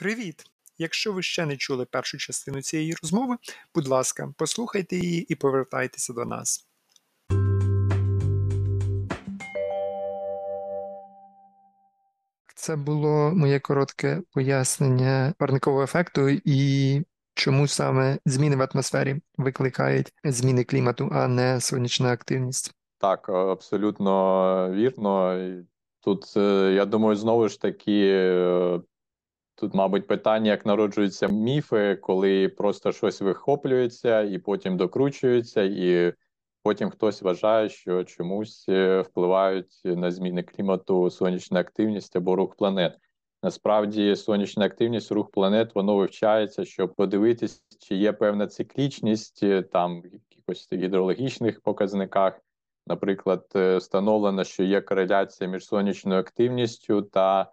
Привіт! Якщо ви ще не чули першу частину цієї розмови, будь ласка, послухайте її і повертайтеся до нас. Це було моє коротке пояснення парникового ефекту і чому саме зміни в атмосфері викликають зміни клімату, а не сонячна активність. Так, абсолютно вірно. Тут е, я думаю, знову ж таки е, Тут, мабуть, питання, як народжуються міфи, коли просто щось вихоплюється і потім докручується, і потім хтось вважає, що чомусь е, впливають на зміни клімату сонячна активність або рух планет. Насправді, сонячна активність, рух планет, воно вивчається, щоб подивитись, чи є певна циклічність е, там в якихось гідрологічних показниках. Наприклад, е, встановлено, що є кореляція між сонячною активністю та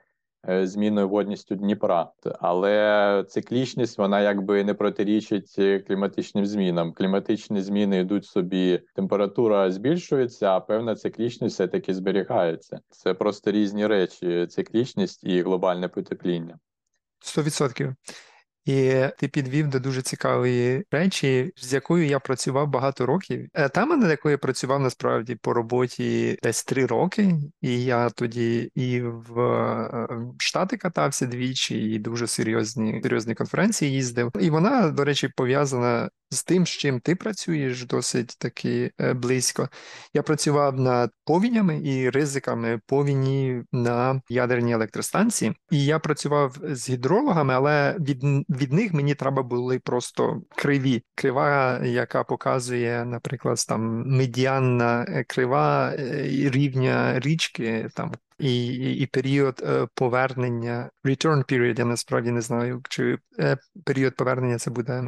зміною водністю Дніпра, але циклічність вона якби не протирічить кліматичним змінам. Кліматичні зміни йдуть собі, температура збільшується, а певна циклічність все таки зберігається. Це просто різні речі: циклічність і глобальне потепління. Сто відсотків. І ти підвів до дуже цікавої речі, з якою я працював багато років. Е, тема, над якою я працював насправді по роботі десь три роки, і я тоді і в е, Штати катався двічі, і дуже серйозні серйозні конференції їздив. І вона, до речі, пов'язана з тим, з чим ти працюєш досить таки е, близько. Я працював над повінями і ризиками повіні на ядерній електростанції, і я працював з гідрологами, але від від них мені треба були просто криві. Крива, яка показує, наприклад, там медіанна е, крива е, рівня річки там. І і, період е, повернення, return period, я насправді не знаю, чи період повернення це буде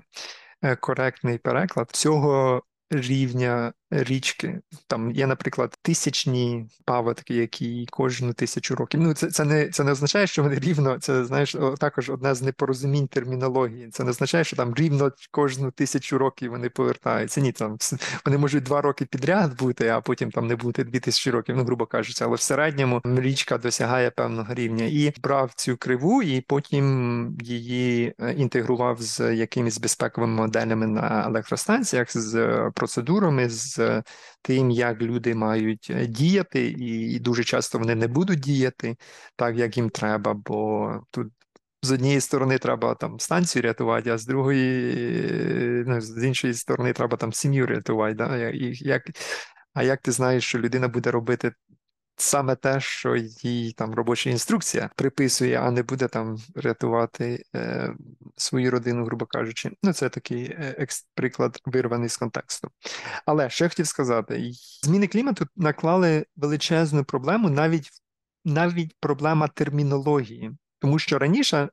коректний переклад цього рівня річки. Там є, наприклад, тисячні паводки, які кожну тисячу років. Ну, це це не це не означає, що вони рівно. Це знаєш, також одне з непорозумінь термінології. Це не означає, що там рівно кожну тисячу років вони повертаються. Ні, там вони можуть два роки підряд бути, а потім там не бути дві тисячі років, ну грубо кажучи, але в середньому річка досягає певного рівня і брав цю криву, і потім її е, інтегрував з якимись безпековими моделями на електростанціях, з е, процедурами. з тим, як люди мають е, діяти, і дуже часто вони не будуть діяти так, як їм треба, бо тут. З однієї сторони треба там станцію рятувати, а з другої, ну, з іншої сторони, треба там сім'ю рятувати. Да? Як, А як ти знаєш, що людина буде робити саме те, що їй там робоча інструкція приписує, а не буде там рятувати е, свою родину, грубо кажучи. Ну, це такий е, приклад вирваний з контексту. Але що хотів сказати: зміни клімату наклали величезну проблему, навіть навіть проблема термінології, тому що раніше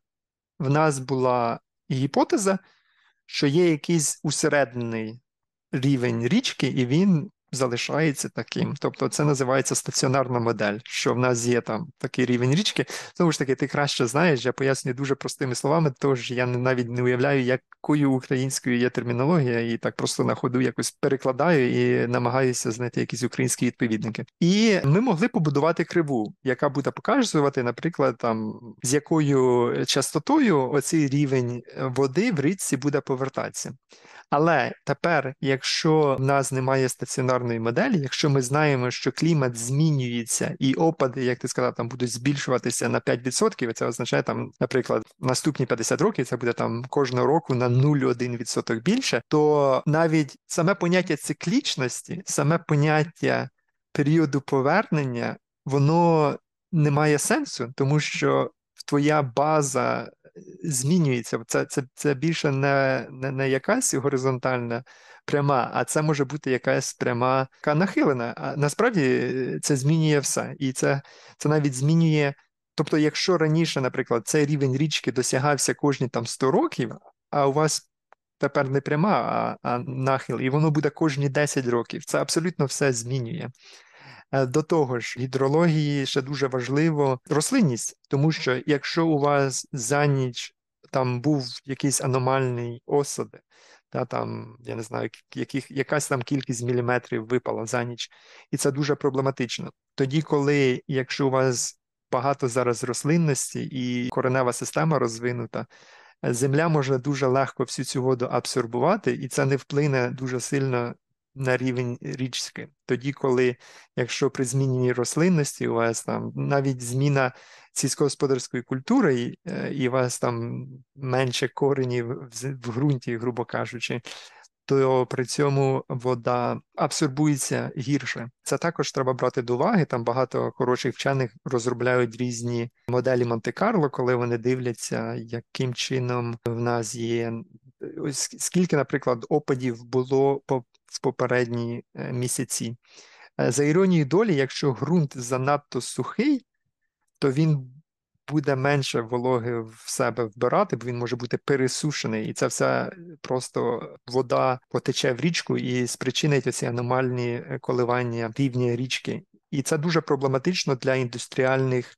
в нас була гіпотеза, що є якийсь усереднений рівень річки, і він залишається таким. Тобто це називається стаціонарна модель, що в нас є там такий рівень річки. Знову ж таки, ти краще знаєш, я пояснюю дуже простими словами, тож я навіть не уявляю, якою українською є термінологія, і так просто на ходу якось перекладаю і намагаюся знайти якісь українські відповідники. І ми могли побудувати криву, яка буде показувати, наприклад, там з якою частотою оцей рівень води в річці буде повертатися. Але тепер, якщо в нас немає стаціонарної моделі, якщо ми знаємо, що клімат змінюється і опади, як ти сказав, там будуть збільшуватися на 5%, це означає там, наприклад, наступні 50 років це буде там кожного року на 0,1% більше, то навіть саме поняття циклічності, саме поняття періоду повернення, воно не має сенсу, тому що твоя база змінюється. Це це, це більше не, не, не якась горизонтальна пряма, а це може бути якась пряма яка нахилена. А насправді е, це змінює все. І це, це навіть змінює. Тобто, якщо раніше, наприклад, цей рівень річки досягався кожні там 100 років, а у вас тепер не пряма, а, а нахил, і воно буде кожні 10 років, це абсолютно все змінює. Е, до того ж, гідрології ще дуже важливо рослинність, тому що якщо у вас за ніч там був якийсь аномальний осад, та там я не знаю, яких якась там кількість міліметрів випала за ніч, і це дуже проблематично. Тоді, коли якщо у вас багато зараз рослинності і коренева система розвинута, земля може дуже легко всю цю воду абсорбувати, і це не вплине дуже сильно на рівень річки. Тоді, коли, якщо при зміні рослинності у вас там навіть зміна сільськогосподарської культури, і, е, і у вас там менше коренів в, в ґрунті, грубо кажучи, то при цьому вода абсорбується гірше. Це також треба брати до уваги. Там багато хороших вчених розробляють різні моделі Монте-Карло, коли вони дивляться, яким чином в нас є скільки, наприклад, опадів було в попередні е, місяці. Е, за іронією долі, якщо ґрунт занадто сухий, то він буде менше вологи в себе вбирати, бо він може бути пересушений, і це все просто вода потече в річку і спричинить оці аномальні е, коливання рівня річки. І це дуже проблематично для індустріальних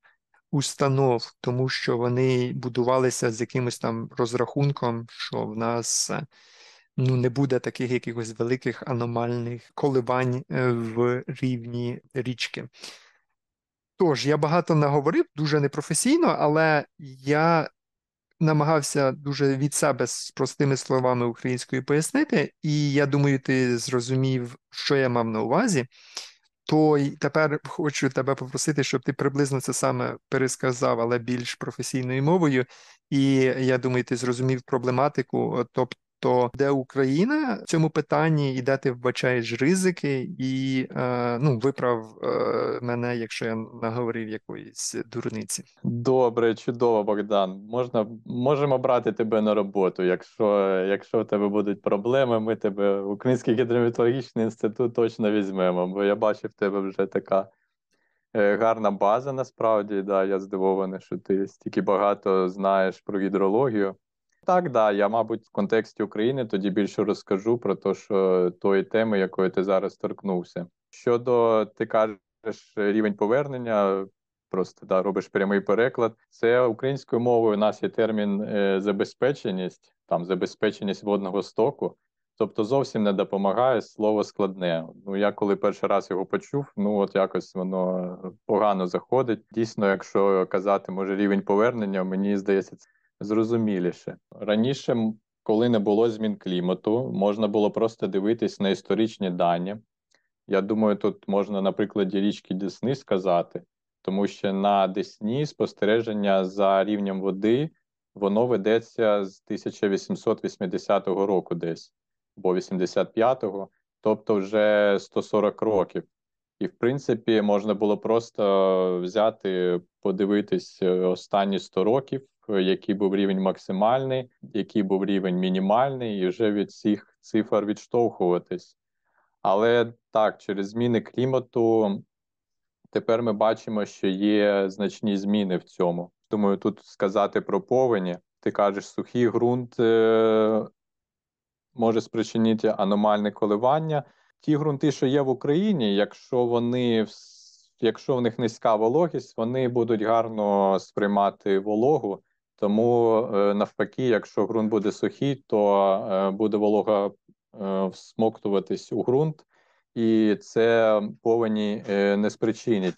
установ, тому що вони будувалися з якимось там розрахунком, що в нас ну, не буде таких якихось великих аномальних коливань е, в рівні річки. Тож, я багато наговорив, дуже непрофесійно, але я намагався дуже від себе з простими словами українською пояснити, і я думаю, ти зрозумів, що я мав на увазі. То тепер хочу тебе попросити, щоб ти приблизно це саме пересказав, але більш професійною мовою. І я думаю, ти зрозумів проблематику, тобто то де Україна в цьому питанні і де ти вбачаєш ризики, і е, ну виправ е, мене, якщо я наговорив якоїсь дурниці. Добре, чудово, Богдан. Можна можемо брати тебе на роботу. Якщо якщо в тебе будуть проблеми, ми тебе Український гідрометеорологічний інститут точно візьмемо, бо я бачив в тебе вже така. Е, гарна база насправді, да, я здивований, що ти стільки багато знаєш про гідрологію. Так, да, я, мабуть, в контексті України тоді більше розкажу про те, що тої теми, якої ти зараз торкнувся. Щодо ти кажеш рівень повернення, просто да, робиш прямий переклад. Це українською мовою у нас є термін е, забезпеченість, там забезпеченість водного стоку. Тобто зовсім не допомагає слово складне. Ну я коли перший раз його почув, ну от якось воно погано заходить. Дійсно, якщо казати, може рівень повернення, мені здається, зрозуміліше. Раніше, коли не було змін клімату, можна було просто дивитись на історичні дані. Я думаю, тут можна на прикладі річки Десни сказати, тому що на Десні спостереження за рівнем води воно ведеться з 1880 року десь, або 85-го, тобто вже 140 років. І, в принципі, можна було просто взяти, подивитись е, останні 100 років який був рівень максимальний, який був рівень мінімальний, і вже від цих цифр відштовхуватись. Але так, через зміни клімату тепер ми бачимо, що є значні зміни в цьому. Думаю, тут сказати про повені. Ти кажеш, сухий ґрунт е, може спричинити аномальне коливання. Ті ґрунти, що є в Україні, якщо вони якщо в них низька вологість, вони будуть гарно сприймати вологу тому е, навпаки, якщо ґрунт буде сухий, то е, буде волога е, всмоктуватись у ґрунт, і це повені не спричинить.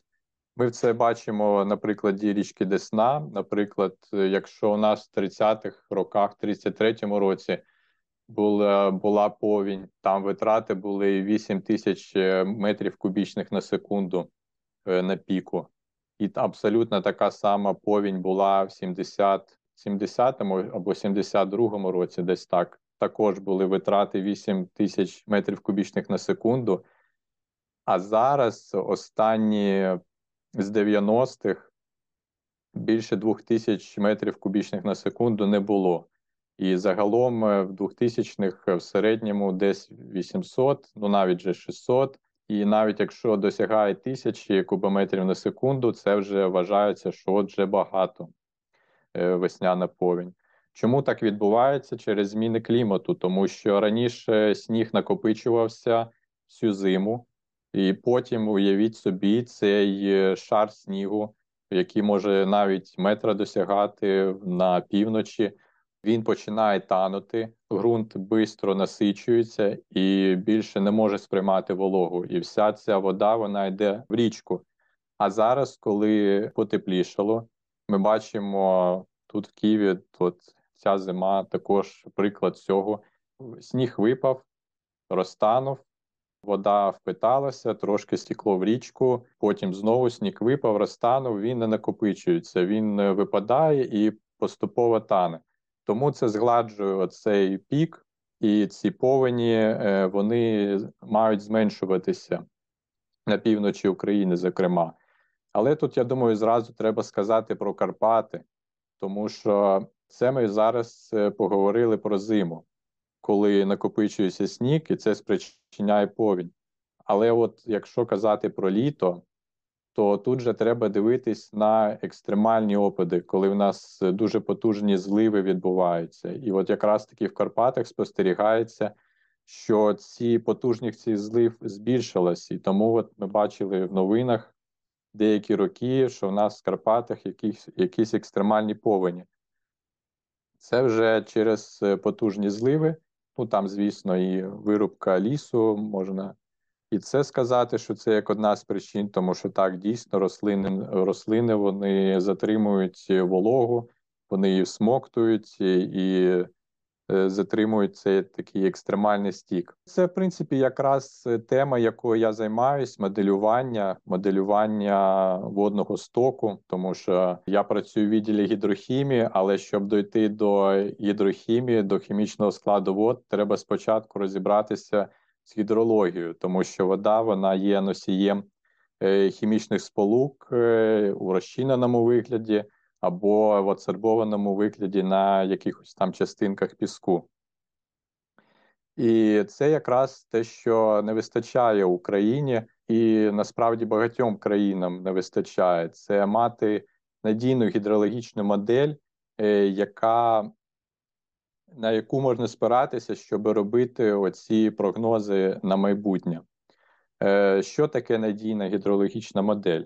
Ми це бачимо на прикладі річки Десна. Наприклад, якщо у нас в 30-х роках, 33-му році була була повінь, там витрати були 8 тисяч метрів кубічних на секунду на піку. І абсолютно така сама повінь була в 70 70-му або 72-му році, десь так. Також були витрати 8 тисяч метрів кубічних на секунду. А зараз останні з 90-х більше 2 тисяч метрів кубічних на секунду не було. І загалом е, в 2000-х в середньому десь 800, ну навіть же 600. І навіть якщо досягає тисячі кубометрів на секунду, це вже вважається, що от вже багато е, весняна повінь. Чому так відбувається через зміни клімату? Тому що раніше сніг накопичувався всю зиму, і потім уявіть собі цей е, шар снігу, який може навіть метра досягати на півночі він починає танути, ґрунт швидко насичується і більше не може сприймати вологу. І вся ця вода вона йде в річку. А зараз, коли потеплішало, ми бачимо тут в Києві, от ця зима також приклад цього. Сніг випав, розтанув, вода впиталася, трошки стекло в річку, потім знову сніг випав, розтанув, він не накопичується, він е, випадає і поступово тане. Тому це згладжує оцей пік, і ці повені е, вони мають зменшуватися на півночі України, зокрема. Але тут, я думаю, зразу треба сказати про Карпати, тому що це ми зараз е, поговорили про зиму, коли накопичується сніг, і це спричиняє повінь. Але от якщо казати про літо, то тут же треба дивитись на екстремальні опади, коли в нас дуже потужні зливи відбуваються. І от якраз таки в Карпатах спостерігається, що ці потужність злив збільшилась. І тому от ми бачили в новинах деякі роки, що в нас в Карпатах якісь, якісь екстремальні повені. Це вже через потужні зливи. Ну там, звісно, і вирубка лісу можна і це сказати, що це як одна з причин, тому що так дійсно рослини рослини вони затримують вологу, вони її всмоктують і е, затримують цей такий екстремальний стік. Це, в принципі, якраз тема, якою я займаюся, моделювання, моделювання водного стоку, тому що я працюю в відділі гідрохімії, але щоб дойти до гідрохімії, до хімічного складу вод, треба спочатку розібратися з гідрологією, тому що вода вона є носієм е, хімічних сполук е, у розчиненому вигляді або в адсорбованому вигляді на якихось там частинках піску. І це якраз те, що не вистачає Україні, і насправді багатьом країнам не вистачає це мати надійну гідрологічну модель, е, яка на яку можна спиратися, щоб робити оці прогнози на майбутнє. Е, що таке надійна гідрологічна модель?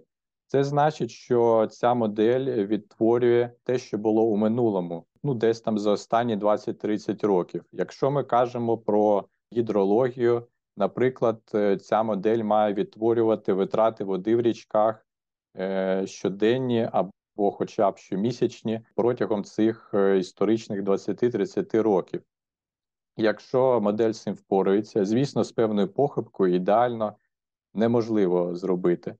Це значить, що ця модель відтворює те, що було у минулому, ну десь там за останні 20-30 років. Якщо ми кажемо про гідрологію, наприклад, е, ця модель має відтворювати витрати води в річках е, щоденні або або хоча б щомісячні протягом цих е, історичних 20-30 років. Якщо модель з цим впорається, звісно, з певною похибкою ідеально неможливо зробити,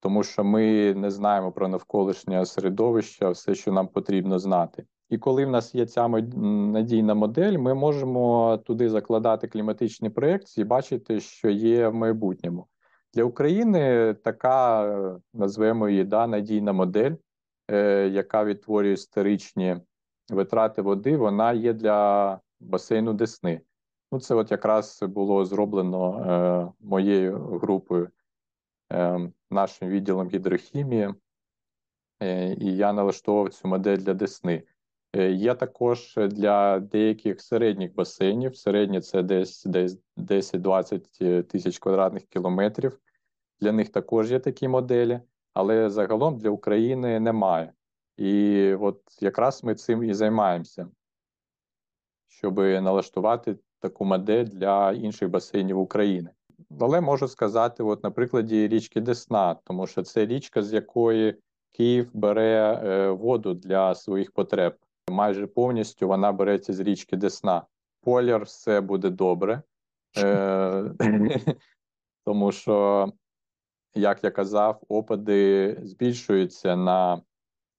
тому що ми не знаємо про навколишнє середовище, все, що нам потрібно знати. І коли в нас є ця надійна модель, ми можемо туди закладати кліматичні проекції, бачити, що є в майбутньому. Для України така, е, назвемо її да, надійна модель. Е, яка відтворює історичні витрати води, вона є для басейну Десни. Ну, Це от якраз було зроблено е, моєю групою, е, нашим відділом гідрохімії, е, і я налаштовував цю модель для Десни. Е, є також для деяких середніх басейнів. Середні це десь десь 10-20 тисяч квадратних кілометрів. Для них також є такі моделі але загалом для України немає. І от якраз ми цим і займаємося, щоб налаштувати таку модель для інших басейнів України. Але можу сказати, от на прикладі річки Десна, тому що це річка, з якої Київ бере е, воду для своїх потреб. Майже повністю вона береться з річки Десна. Поляр все буде добре, е, тому що як я казав, опади збільшуються на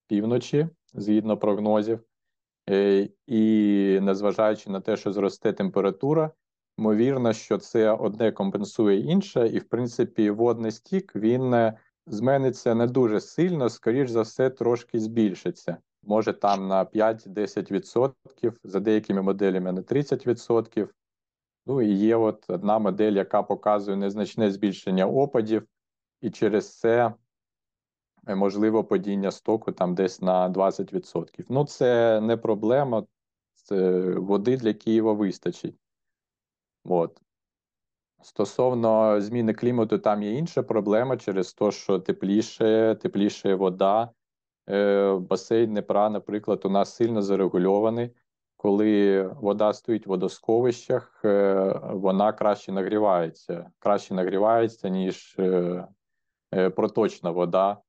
півночі згідно прогнозів, е, і незважаючи на те, що зросте температура, ймовірно, що це одне компенсує інше, і в принципі водний стік він е, змениться не дуже сильно, скоріш за все, трошки збільшиться. Може там на 5-10%, за деякими моделями на 30%. Ну і є от одна модель, яка показує незначне збільшення опадів і через це е, можливо падіння стоку там десь на 20%. Ну, це не проблема, це води для Києва вистачить. От. Стосовно зміни клімату, там є інша проблема через те, що тепліше, тепліше вода. Е, басейн Днепра, наприклад, у нас сильно зарегульований. Коли вода стоїть в водосховищах, е, вона краще нагрівається, краще нагрівається, ніж проточна вода.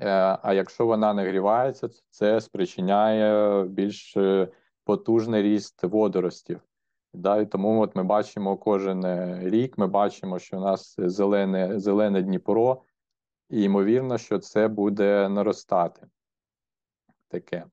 Е, а якщо вона нагрівається, це спричиняє більш е, потужний ріст водоростів. Да, І тому от ми бачимо кожен рік, ми бачимо, що у нас зелене зелене Дніпро, і ймовірно, що це буде наростати таке.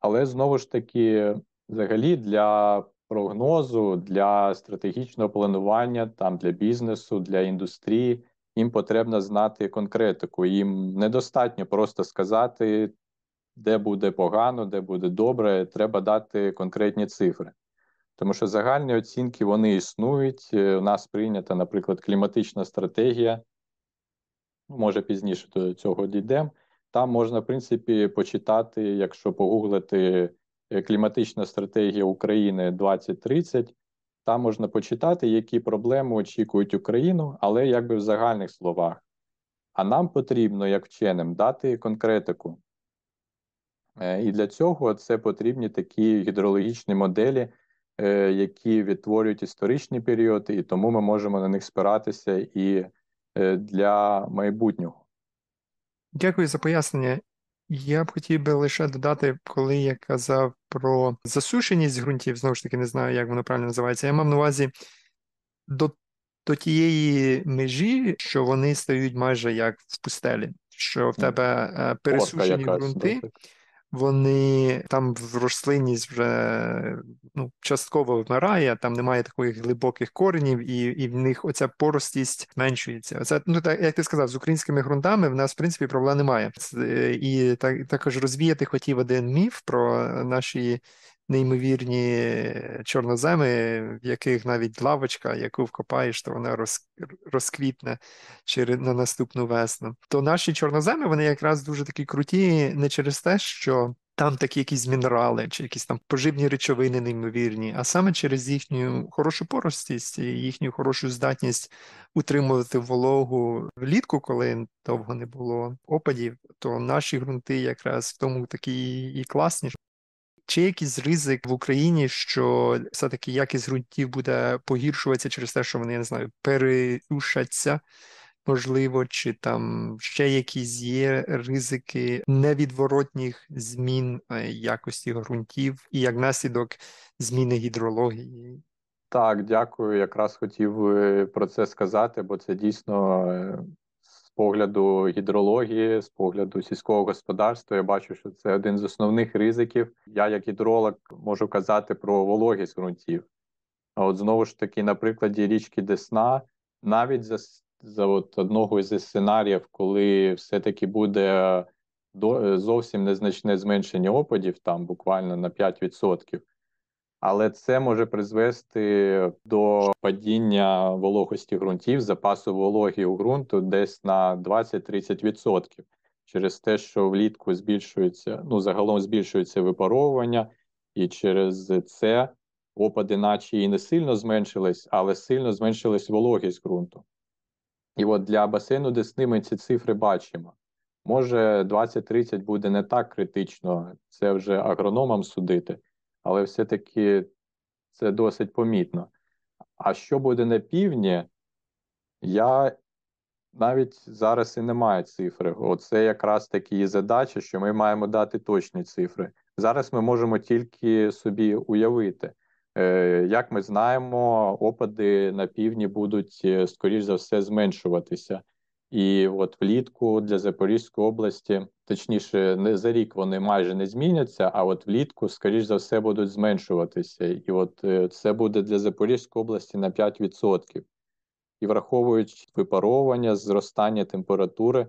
Але знову ж таки, взагалі, для прогнозу, для стратегічного планування, там для бізнесу, для індустрії, їм потрібно знати конкретику. Їм недостатньо просто сказати, де буде погано, де буде добре. Треба дати конкретні цифри. Тому що загальні оцінки вони існують. У нас прийнята, наприклад, кліматична стратегія. Може пізніше до цього дійдемо. Там можна, в принципі, почитати, якщо погуглити е, кліматична стратегія України 2030, там можна почитати, які проблеми очікують Україну, але якби в загальних словах. А нам потрібно, як вченим, дати конкретику. Е, і для цього це потрібні такі гідрологічні моделі, е, які відтворюють історичні періоди, і тому ми можемо на них спиратися і для майбутнього. Дякую за пояснення. Я б хотів би лише додати, коли я казав про засушеність ґрунтів, знову ж таки, не знаю, як воно правильно називається. Я мав на увазі до до тієї межі, що вони стають майже як в пустелі, що в тебе е, пересушені ґрунти, вони там в рослинність вже ну, частково вмирає, там немає таких глибоких коренів, і і в них оця поростість зменшується. Оце, ну так як ти сказав, з українськими ґрунтами в нас в принципі проблем немає. І так також розвіяти хотів один міф про наші неймовірні чорноземи, в яких навіть лавочка, яку вкопаєш, то вона роз, розквітне через на наступну весну. То наші чорноземи вони якраз дуже такі круті, не через те, що. Там такі якісь мінерали чи якісь там поживні речовини неймовірні, а саме через їхню хорошу поростість і їхню хорошу здатність утримувати вологу влітку, коли довго не було опадів, то наші ґрунти якраз в тому такі і класні, чи якийсь ризик в Україні, що все-таки якість ґрунтів буде погіршуватися через те, що вони, я не знаю, пересушаться, можливо, чи там ще якісь є ризики невідворотніх змін е, якості ґрунтів і як наслідок зміни гідрології? Так, дякую. Якраз хотів е, про це сказати, бо це дійсно е, погляду гідрології, з погляду сільського господарства, я бачу, що це один з основних ризиків. Я, як гідролог, можу казати про вологість ґрунтів. А от знову ж таки, на прикладі річки Десна, навіть за за от одного зі сценаріїв, коли все-таки буде до, зовсім незначне зменшення опадів, там буквально на 5%, але це може призвести до падіння вологості ґрунтів, запасу вологі у ґрунту десь на 20-30%. Через те, що влітку збільшується, ну загалом збільшується випаровування, і через це опади, наче і не сильно зменшились, але сильно зменшилась вологість ґрунту. І от для басейну Десни ми ці цифри бачимо. Може, 20-30 буде не так критично, це вже агрономам судити але все-таки це досить помітно. А що буде на півдні, я навіть зараз і не маю цифри. Оце якраз такі і задача, що ми маємо дати точні цифри. Зараз ми можемо тільки собі уявити. Е, як ми знаємо, опади на півдні будуть, е, скоріш за все, зменшуватися. І от влітку для Запорізької області, точніше, не за рік вони майже не зміняться, а от влітку, скоріш за все, будуть зменшуватися. І от е, це буде для Запорізької області на 5%. І враховуючи випаровування, зростання температури,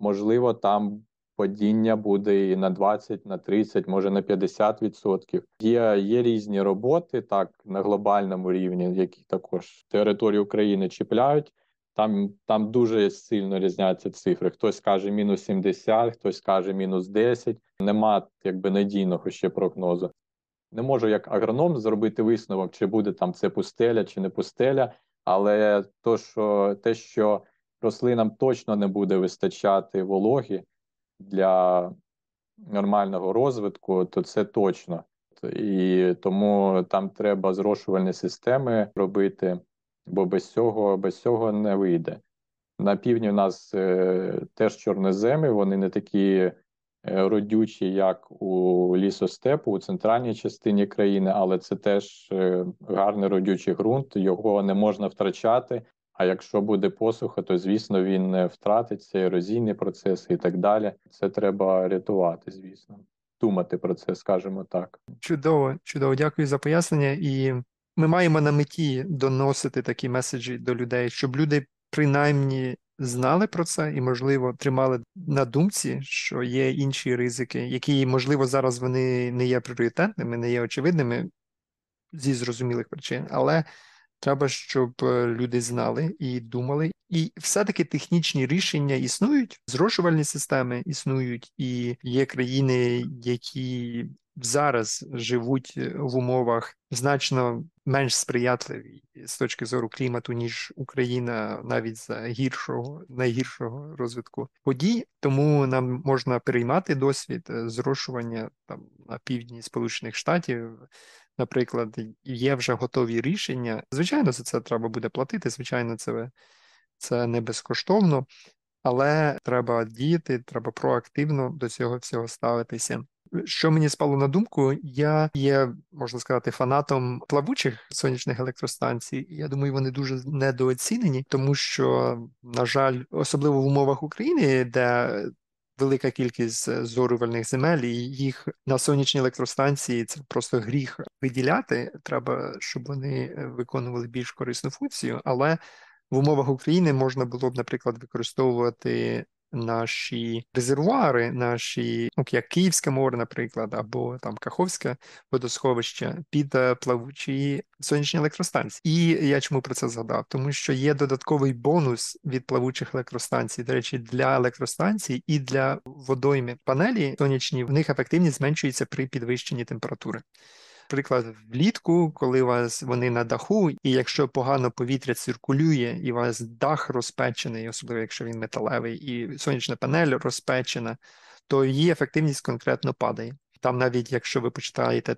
можливо, там падіння буде і на 20, на 30, може на 50%. Є є різні роботи так на глобальному рівні, які також територію України чіпляють. Там там дуже сильно різняться цифри. Хтось каже мінус 70, хтось каже мінус 10. Нема якби надійного ще прогнозу. Не можу як агроном зробити висновок, чи буде там це пустеля, чи не пустеля, але то, що те, що рослинам точно не буде вистачати вологі для нормального розвитку, то це точно. І тому там треба зрошувальні системи робити бо без цього без цього не вийде. На півдні в нас е, теж чорноземи, вони не такі е, родючі, як у лісостепу, у центральній частині країни, але це теж е, гарний родючий ґрунт, його не можна втрачати. А якщо буде посуха, то звісно він втратиться, ерозійні процеси і так далі. Це треба рятувати, звісно, думати про це, скажімо так. Чудово, чудово, дякую за пояснення. І ми маємо на меті доносити такі меседжі до людей, щоб люди принаймні знали про це і, можливо, тримали на думці, що є інші ризики, які, можливо, зараз вони не є пріоритетними, не є очевидними зі зрозумілих причин, але треба, щоб е, люди знали і думали. І все-таки технічні рішення існують, зрошувальні системи існують, і є країни, які зараз живуть е, в умовах значно менш сприятливі з точки зору клімату, ніж Україна, навіть за гіршого, найгіршого розвитку подій. Тому нам можна переймати досвід е, зрошування там на півдні Сполучених Штатів. Наприклад, є вже готові рішення. Звичайно, за це треба буде платити. Звичайно, це це не безкоштовно, але треба діяти, треба проактивно до цього всього ставитися. Що мені спало на думку, я є, можна сказати, фанатом плавучих сонячних електростанцій. Я думаю, вони дуже недооцінені, тому що, на жаль, особливо в умовах України, де велика кількість зорювальних земель, і їх на сонячні електростанції це просто гріх виділяти. Треба, щоб вони виконували більш корисну функцію, але в умовах України можна було б, наприклад, використовувати наші резервуари, наші, ну, як Київське море, наприклад, або там Каховське водосховище під е, плавучі сонячні електростанції. І я чому про це згадав? Тому що є додатковий бонус від плавучих електростанцій, до речі, для електростанцій і для водойми панелі сонячні в них ефективність зменшується при підвищенні температури. Приклад влітку, коли вас вони на даху, і якщо погано повітря циркулює, і у вас дах розпечений, особливо якщо він металевий, і сонячна панель розпечена, то її ефективність конкретно падає. Там, навіть якщо ви почитаєте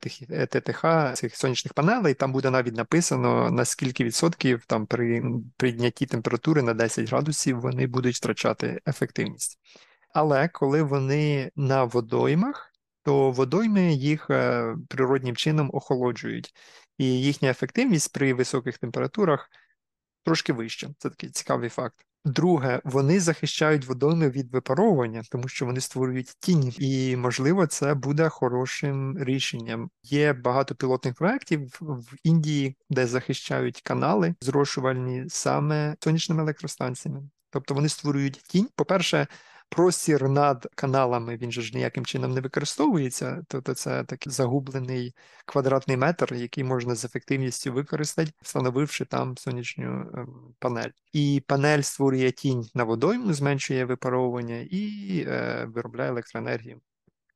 ТТХ цих сонячних панелей, там буде навіть написано на скільки відсотків там при піднятті температури на 10 градусів вони будуть втрачати ефективність. Але коли вони на водоймах, то водойми їх е, природнім чином охолоджують, і їхня ефективність при високих температурах трошки вища. Це такий цікавий факт. Друге, вони захищають водойми від випаровування, тому що вони створюють тінь, і можливо це буде хорошим рішенням. Є багато пілотних проєктів в Індії, де захищають канали зрошувальні саме сонячними електростанціями. Тобто вони створюють тінь. По-перше, простір над каналами він же ж ніяким чином не використовується, тобто це такий загублений квадратний метр, який можна з ефективністю використати, встановивши там сонячну ем, панель. І панель створює тінь на водойму, зменшує випаровування і е, виробляє електроенергію.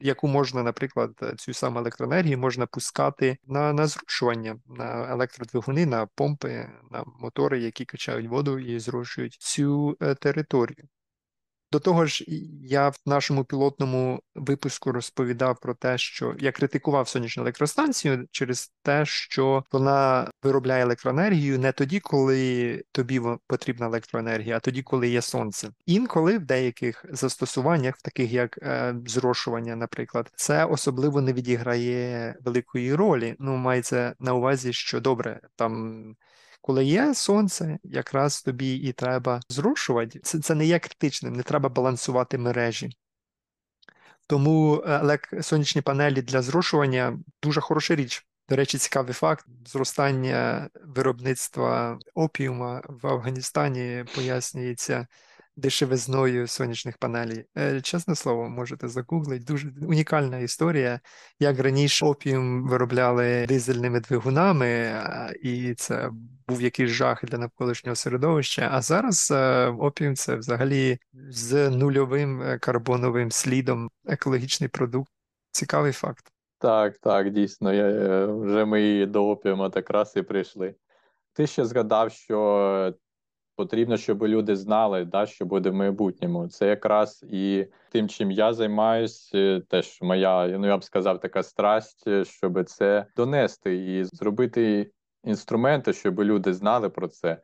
Яку можна, наприклад, цю саму електроенергію можна пускати на на зрушування, на електродвигуни, на помпи, на мотори, які качають воду і зрушують цю е, територію. До того ж, я в нашому пілотному випуску розповідав про те, що я критикував сонячну електростанцію через те, що вона виробляє електроенергію не тоді, коли тобі потрібна електроенергія, а тоді, коли є сонце. Інколи в деяких застосуваннях, таких як е, зрошування, наприклад, це особливо не відіграє великої ролі. Ну, мається на увазі, що добре там. Коли є сонце, якраз тобі і треба зрушувати. Це це не є критичним, не треба балансувати мережі. Тому е, сонячні панелі для зрушування дуже хороша річ. До речі, цікавий факт: зростання виробництва опіума в Афганістані пояснюється дешевизною сонячних панелей. Е, чесне слово, можете загуглити. Дуже унікальна історія. Як раніше опіум виробляли дизельними двигунами, і це був якийсь жах для навколишнього середовища. А зараз е, опіум це взагалі з нульовим е, карбоновим слідом екологічний продукт. Цікавий факт. Так, так, дійсно. Я, Вже ми до опіума так раз і прийшли. Ти ще згадав, що потрібно, щоб люди знали, да, що буде в майбутньому. Це якраз і тим, чим я займаюсь, е, теж моя, ну я б сказав, така страсть, е, щоб це донести і зробити інструменти, щоб люди знали про це.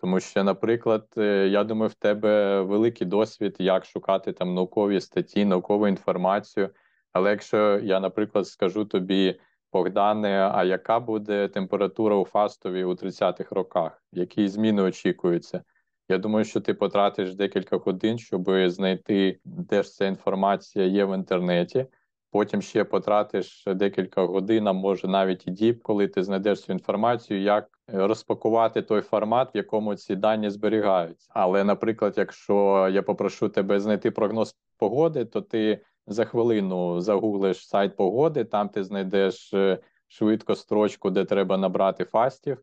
Тому що, наприклад, е, я думаю, в тебе великий досвід, як шукати там наукові статті, наукову інформацію. Але якщо я, наприклад, скажу тобі, Богдане, а яка буде температура у Фастові у 30-х роках? Які зміни очікуються? Я думаю, що ти потратиш декілька годин, щоб знайти, де ж ця інформація є в інтернеті. Потім ще потратиш декілька годин, а може навіть і діб, коли ти знайдеш цю інформацію, як розпакувати той формат, в якому ці дані зберігаються. Але, наприклад, якщо я попрошу тебе знайти прогноз погоди, то ти за хвилину загуглиш сайт погоди, там ти знайдеш е, швидко строчку, де треба набрати фастів,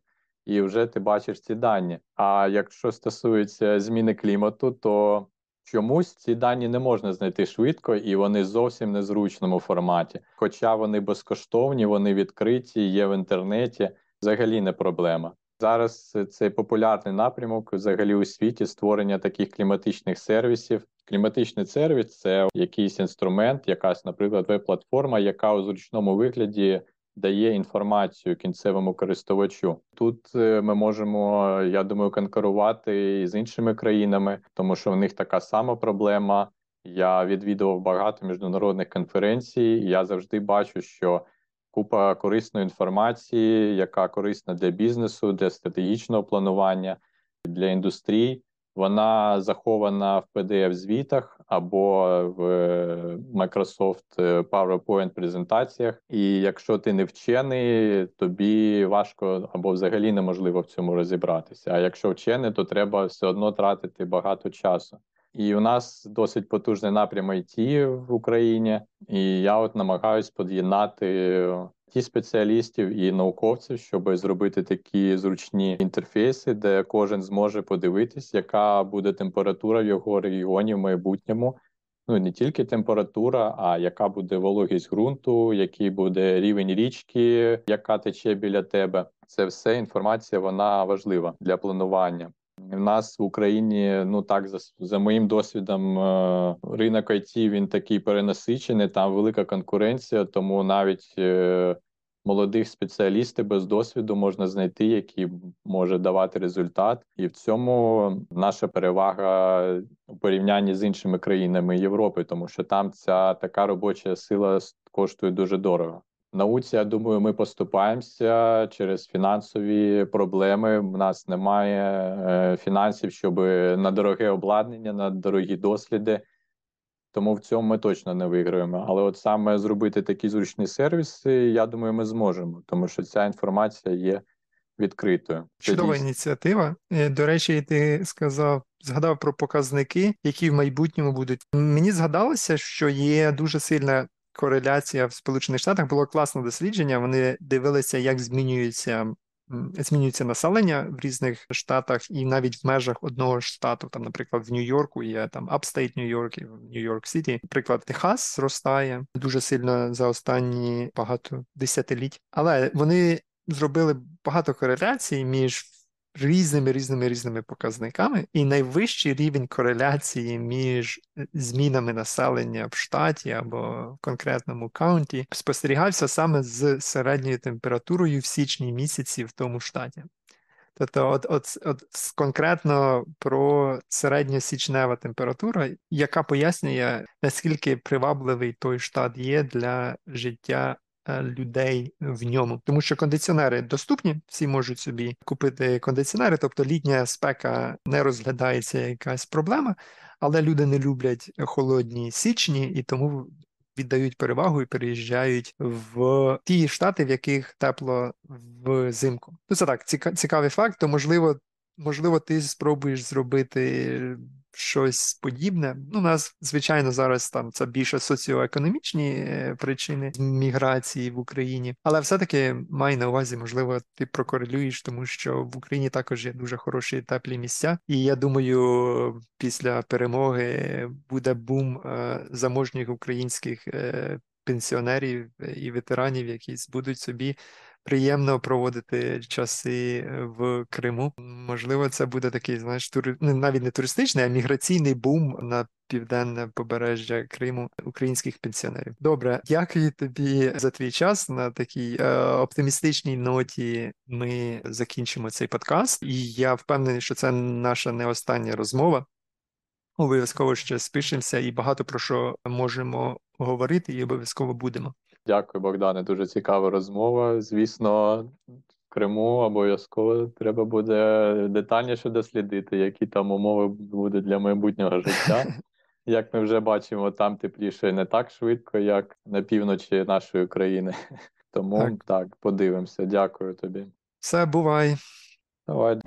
і вже ти бачиш ці дані. А якщо стосується зміни клімату, то чомусь ці дані не можна знайти швидко і вони зовсім не зручному форматі. Хоча вони безкоштовні, вони відкриті, є в інтернеті, взагалі не проблема. Зараз цей популярний напрямок взагалі у світі створення таких кліматичних сервісів. Кліматичний сервіс це якийсь інструмент, якась, наприклад, веб-платформа, яка у зручному вигляді дає інформацію кінцевому користувачу. Тут е, ми можемо, я думаю, конкурувати з іншими країнами, тому що в них така сама проблема. Я відвідував багато міжнародних конференцій. і Я завжди бачу, що купа корисної інформації, яка корисна для бізнесу, для стратегічного планування, для індустрії. Вона захована в pdf звітах або в Microsoft PowerPoint презентаціях. І якщо ти не вчений, тобі важко або взагалі неможливо в цьому розібратися. А якщо вчений, то треба все одно тратити багато часу. І у нас досить потужний напрям IT в Україні, і я от намагаюсь під'єднати ті спеціалістів і науковців, щоб зробити такі зручні інтерфейси, де кожен зможе подивитись, яка буде температура в його регіоні в майбутньому. Ну не тільки температура, а яка буде вологість ґрунту, який буде рівень річки, яка тече біля тебе. Це все інформація, вона важлива для планування. У нас в Україні, ну так, за за моїм досвідом, е, ринок IT він такий перенасичений, там велика конкуренція, тому навіть е, молодих спеціалістів без досвіду можна знайти, які може давати результат. І в цьому наша перевага у порівнянні з іншими країнами Європи, тому що там ця така робоча сила коштує дуже дорого науці, я думаю, ми поступаємося через фінансові проблеми. У нас немає е, фінансів, щоб на дороге обладнання, на дорогі досліди. Тому в цьому ми точно не виграємо. Але от саме зробити такі зручні сервіси, я думаю, ми зможемо, тому що ця інформація є відкритою. Чудова ініціатива. Е, до речі, ти сказав, згадав про показники, які в майбутньому будуть. Мені згадалося, що є дуже сильна кореляція в Сполучених Штатах було класне дослідження. Вони дивилися, як змінюється. Змінюється населення в різних штатах, і навіть в межах одного штату, там, наприклад, в Нью-Йорку є там Upstate Нью-Йорк і в Нью-Йорк City. Наприклад, Техас зростає дуже сильно за останні багато десятиліть, але вони зробили багато кореляцій між різними різними різними показниками, і найвищий рівень кореляції між е, змінами населення в штаті або в конкретному каунті спостерігався саме з середньою температурою в січні місяці в тому штаті. Тобто, от, от, от конкретно про середньосічнева температура, яка пояснює, наскільки привабливий той штат є для життя людей в ньому, тому що кондиціонери доступні, всі можуть собі купити кондиціонери, тобто літня спека не розглядається якась проблема, але люди не люблять холодні січні і тому. Віддають перевагу і переїжджають в ті штати, в яких тепло взимку. Ну це так, цікавий факт. То можливо, можливо, ти спробуєш зробити щось подібне. Ну, у нас, звичайно, зараз там це більше соціоекономічні е, причини міграції в Україні, але все-таки май на увазі, можливо, ти прокорелюєш, тому що в Україні також є дуже хороші теплі місця. І я думаю, після перемоги буде бум е, заможніх українських е, пенсіонерів і ветеранів, які збудуть собі приємно проводити часи в Криму. Можливо, це буде такий, знаєш, тури... навіть не туристичний, а міграційний бум на південне побережжя Криму українських пенсіонерів. Добре, дякую тобі за твій час. На такій е, оптимістичній ноті ми закінчимо цей подкаст, і я впевнений, що це наша не остання розмова. Обов'язково ще спишемося і багато про що можемо говорити, і обов'язково будемо. Дякую, Богдане. Дуже цікава розмова. Звісно, в Криму обов'язково треба буде детальніше дослідити, які там умови будуть для майбутнього життя. Як ми вже бачимо, там тепліше не так швидко, як на півночі нашої країни. Тому Так. так, подивимося. Дякую тобі. Все, бувай. Давай.